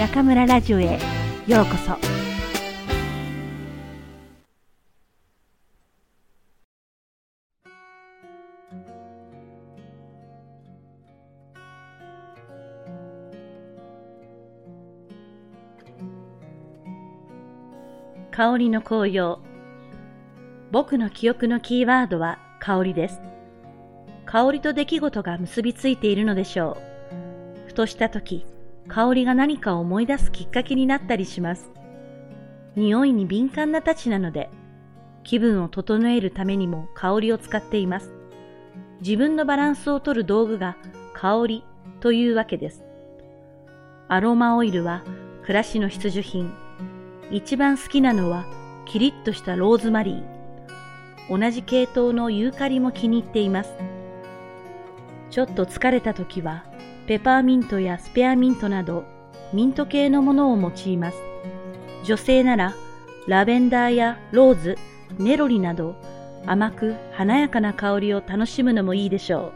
中村ラジオへようこそ。香りの紅葉。僕の記憶のキーワードは香りです。香りと出来事が結びついているのでしょう。ふとした時香りが何かを思い出すきっかけになったりします。匂いに敏感なたちなので、気分を整えるためにも香りを使っています。自分のバランスをとる道具が香りというわけです。アロマオイルは暮らしの必需品。一番好きなのはキリッとしたローズマリー。同じ系統のユーカリも気に入っています。ちょっと疲れた時はペパーミントやスペアミントなどミント系のものを用います。女性ならラベンダーやローズ、ネロリなど甘く華やかな香りを楽しむのもいいでしょう。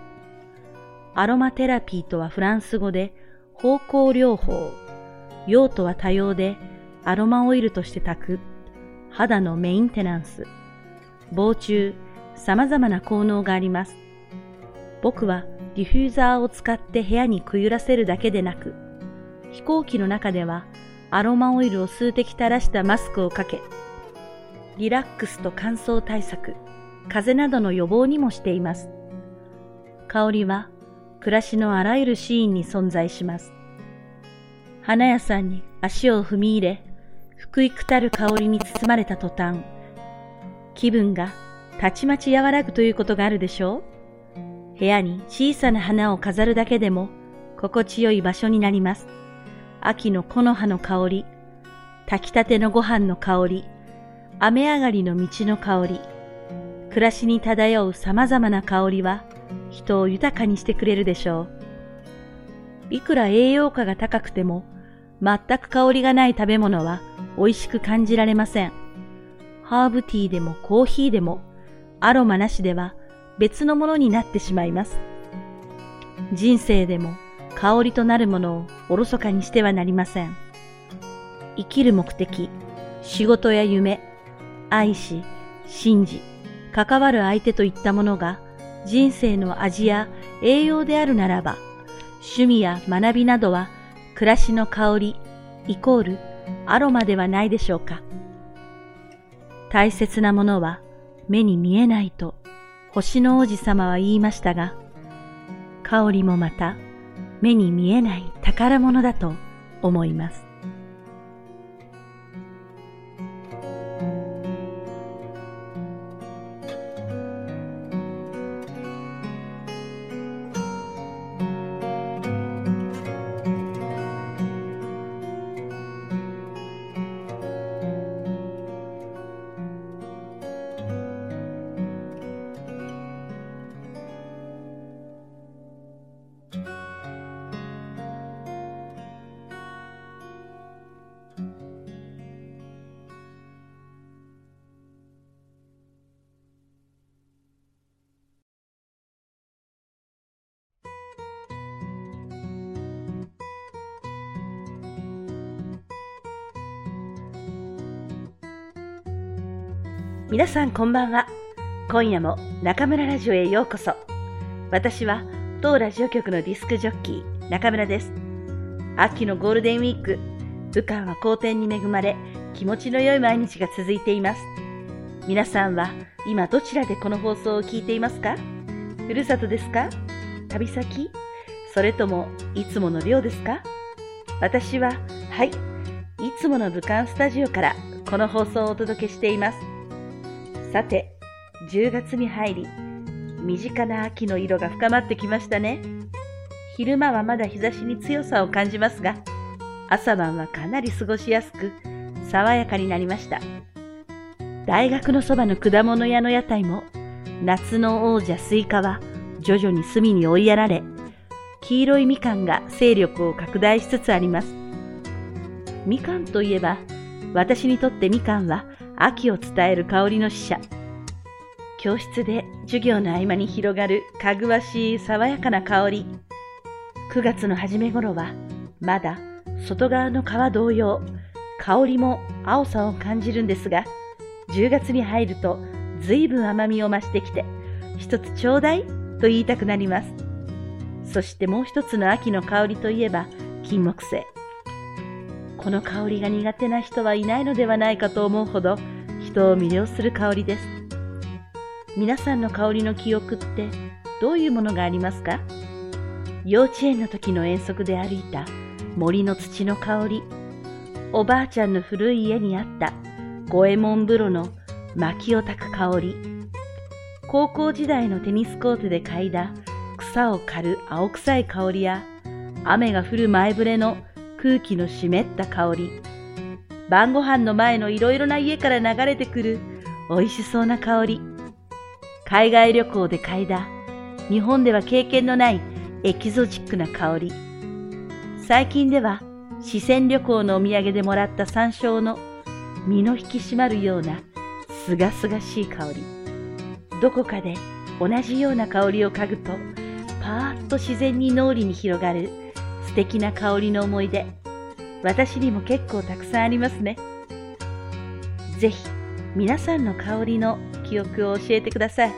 アロマテラピーとはフランス語で方向療法。用途は多様でアロマオイルとして炊く。肌のメインテナンス。防虫、様々な効能があります。僕はディフューザーを使って部屋にくゆらせるだけでなく、飛行機の中ではアロマオイルを数滴垂らしたマスクをかけ、リラックスと乾燥対策、風邪などの予防にもしています。香りは暮らしのあらゆるシーンに存在します。花屋さんに足を踏み入れ、福育たる香りに包まれた途端、気分がたちまち和らぐということがあるでしょう？部屋に小さな花を飾るだけでも心地よい場所になります。秋の木の葉の香り、炊きたてのご飯の香り、雨上がりの道の香り、暮らしに漂う様々な香りは人を豊かにしてくれるでしょう。いくら栄養価が高くても全く香りがない食べ物は美味しく感じられません。ハーブティーでもコーヒーでもアロマなしでは別のものになってしまいます。人生でも香りとなるものをおろそかにしてはなりません。生きる目的、仕事や夢、愛し、信じ、関わる相手といったものが人生の味や栄養であるならば、趣味や学びなどは暮らしの香りイコールアロマではないでしょうか。大切なものは目に見えないと星の王子様は言いましたが、香りもまた目に見えない宝物だと思います。皆さんこんばんは。今夜も中村ラジオへようこそ。私は当ラジオ局のディスクジョッキー中村です。秋のゴールデンウィーク、武漢は好天に恵まれ、気持ちの良い毎日が続いています。皆さんは今どちらでこの放送を聞いていますか？ふるさとですか？旅先？それともいつもの寮ですか？私は、はい、いつもの武漢スタジオからこの放送をお届けしています。さて、10月に入り、身近な秋の色が深まってきましたね。昼間はまだ日差しに強さを感じますが、朝晩はかなり過ごしやすく、爽やかになりました。大学のそばの果物屋の屋台も、夏の王者スイカは徐々に隅に追いやられ、黄色いみかんが勢力を拡大しつつあります。みかんといえば、私にとってみかんは秋を伝える香りの使者。教室で授業の合間に広がるかぐわしい爽やかな香り。9月の初め頃はまだ外側の皮同様、香りも青さを感じるんですが、10月に入ると随分甘みを増してきて、一つちょうだいと言いたくなります。そしてもう一つの秋の香りといえば金木犀。この香りが苦手な人はいないのではないかと思うほど人を魅了する香りです。皆さんの香りの記憶ってどういうものがありますか？幼稚園の時の遠足で歩いた森の土の香り、おばあちゃんの古い家にあった五右衛門風呂の薪を焚く香り、高校時代のテニスコートで嗅いだ草を刈る青臭い香りや、雨が降る前触れの空気の湿った香り、晩ご飯の前のいろいろな家から流れてくる美味しそうな香り、海外旅行で嗅いだ。日本では経験のないエキゾチックな香り、最近では四川旅行のお土産でもらった山椒の身の引き締まるようなすがすがしい香り。どこかで同じような香りを嗅ぐと、パーッと自然に脳裏に広がる素敵な香りの思い出。私にも結構たくさんありますね。ぜひ皆さんの香りの記憶を教えてください。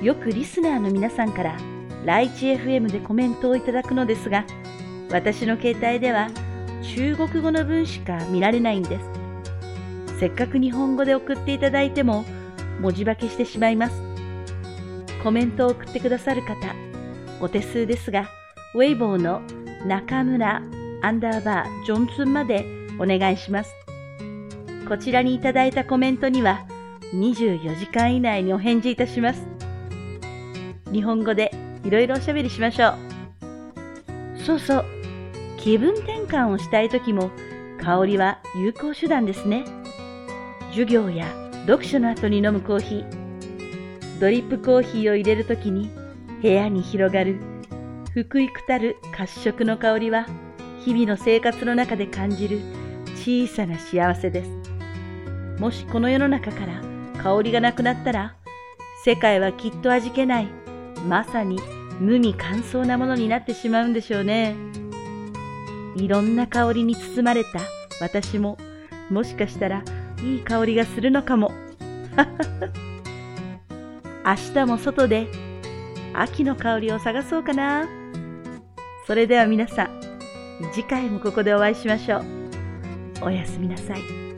よくリスナーの皆さんからライチ FM でコメントをいただくのですが、私の携帯では中国語の文しか見られないんです。せっかく日本語で送っていただいても文字化けしてしまいます。コメントを送ってくださる方、お手数ですが、ウェイボーの中村アンダーバージョンツンまでお願いします。こちらにいただいたコメントには24時間以内にお返事いたします。日本語でいろいろおしゃべりしましょう。そうそう、気分転換をしたい時も香りは有効手段ですね。授業や読書の後に飲むコーヒー、ドリップコーヒーを入れる時に部屋に広がる福井くたる褐色の香りは日々の生活の中で感じる小さな幸せです。もしこの世の中から香りがなくなったら世界はきっと味気ないまさに無味乾燥なものになってしまうんでしょうね。いろんな香りに包まれた私も、もしかしたらいい香りがするのかも。明日も外で秋の香りを探そうかな。それでは皆さん、次回もここでお会いしましょう。おやすみなさい。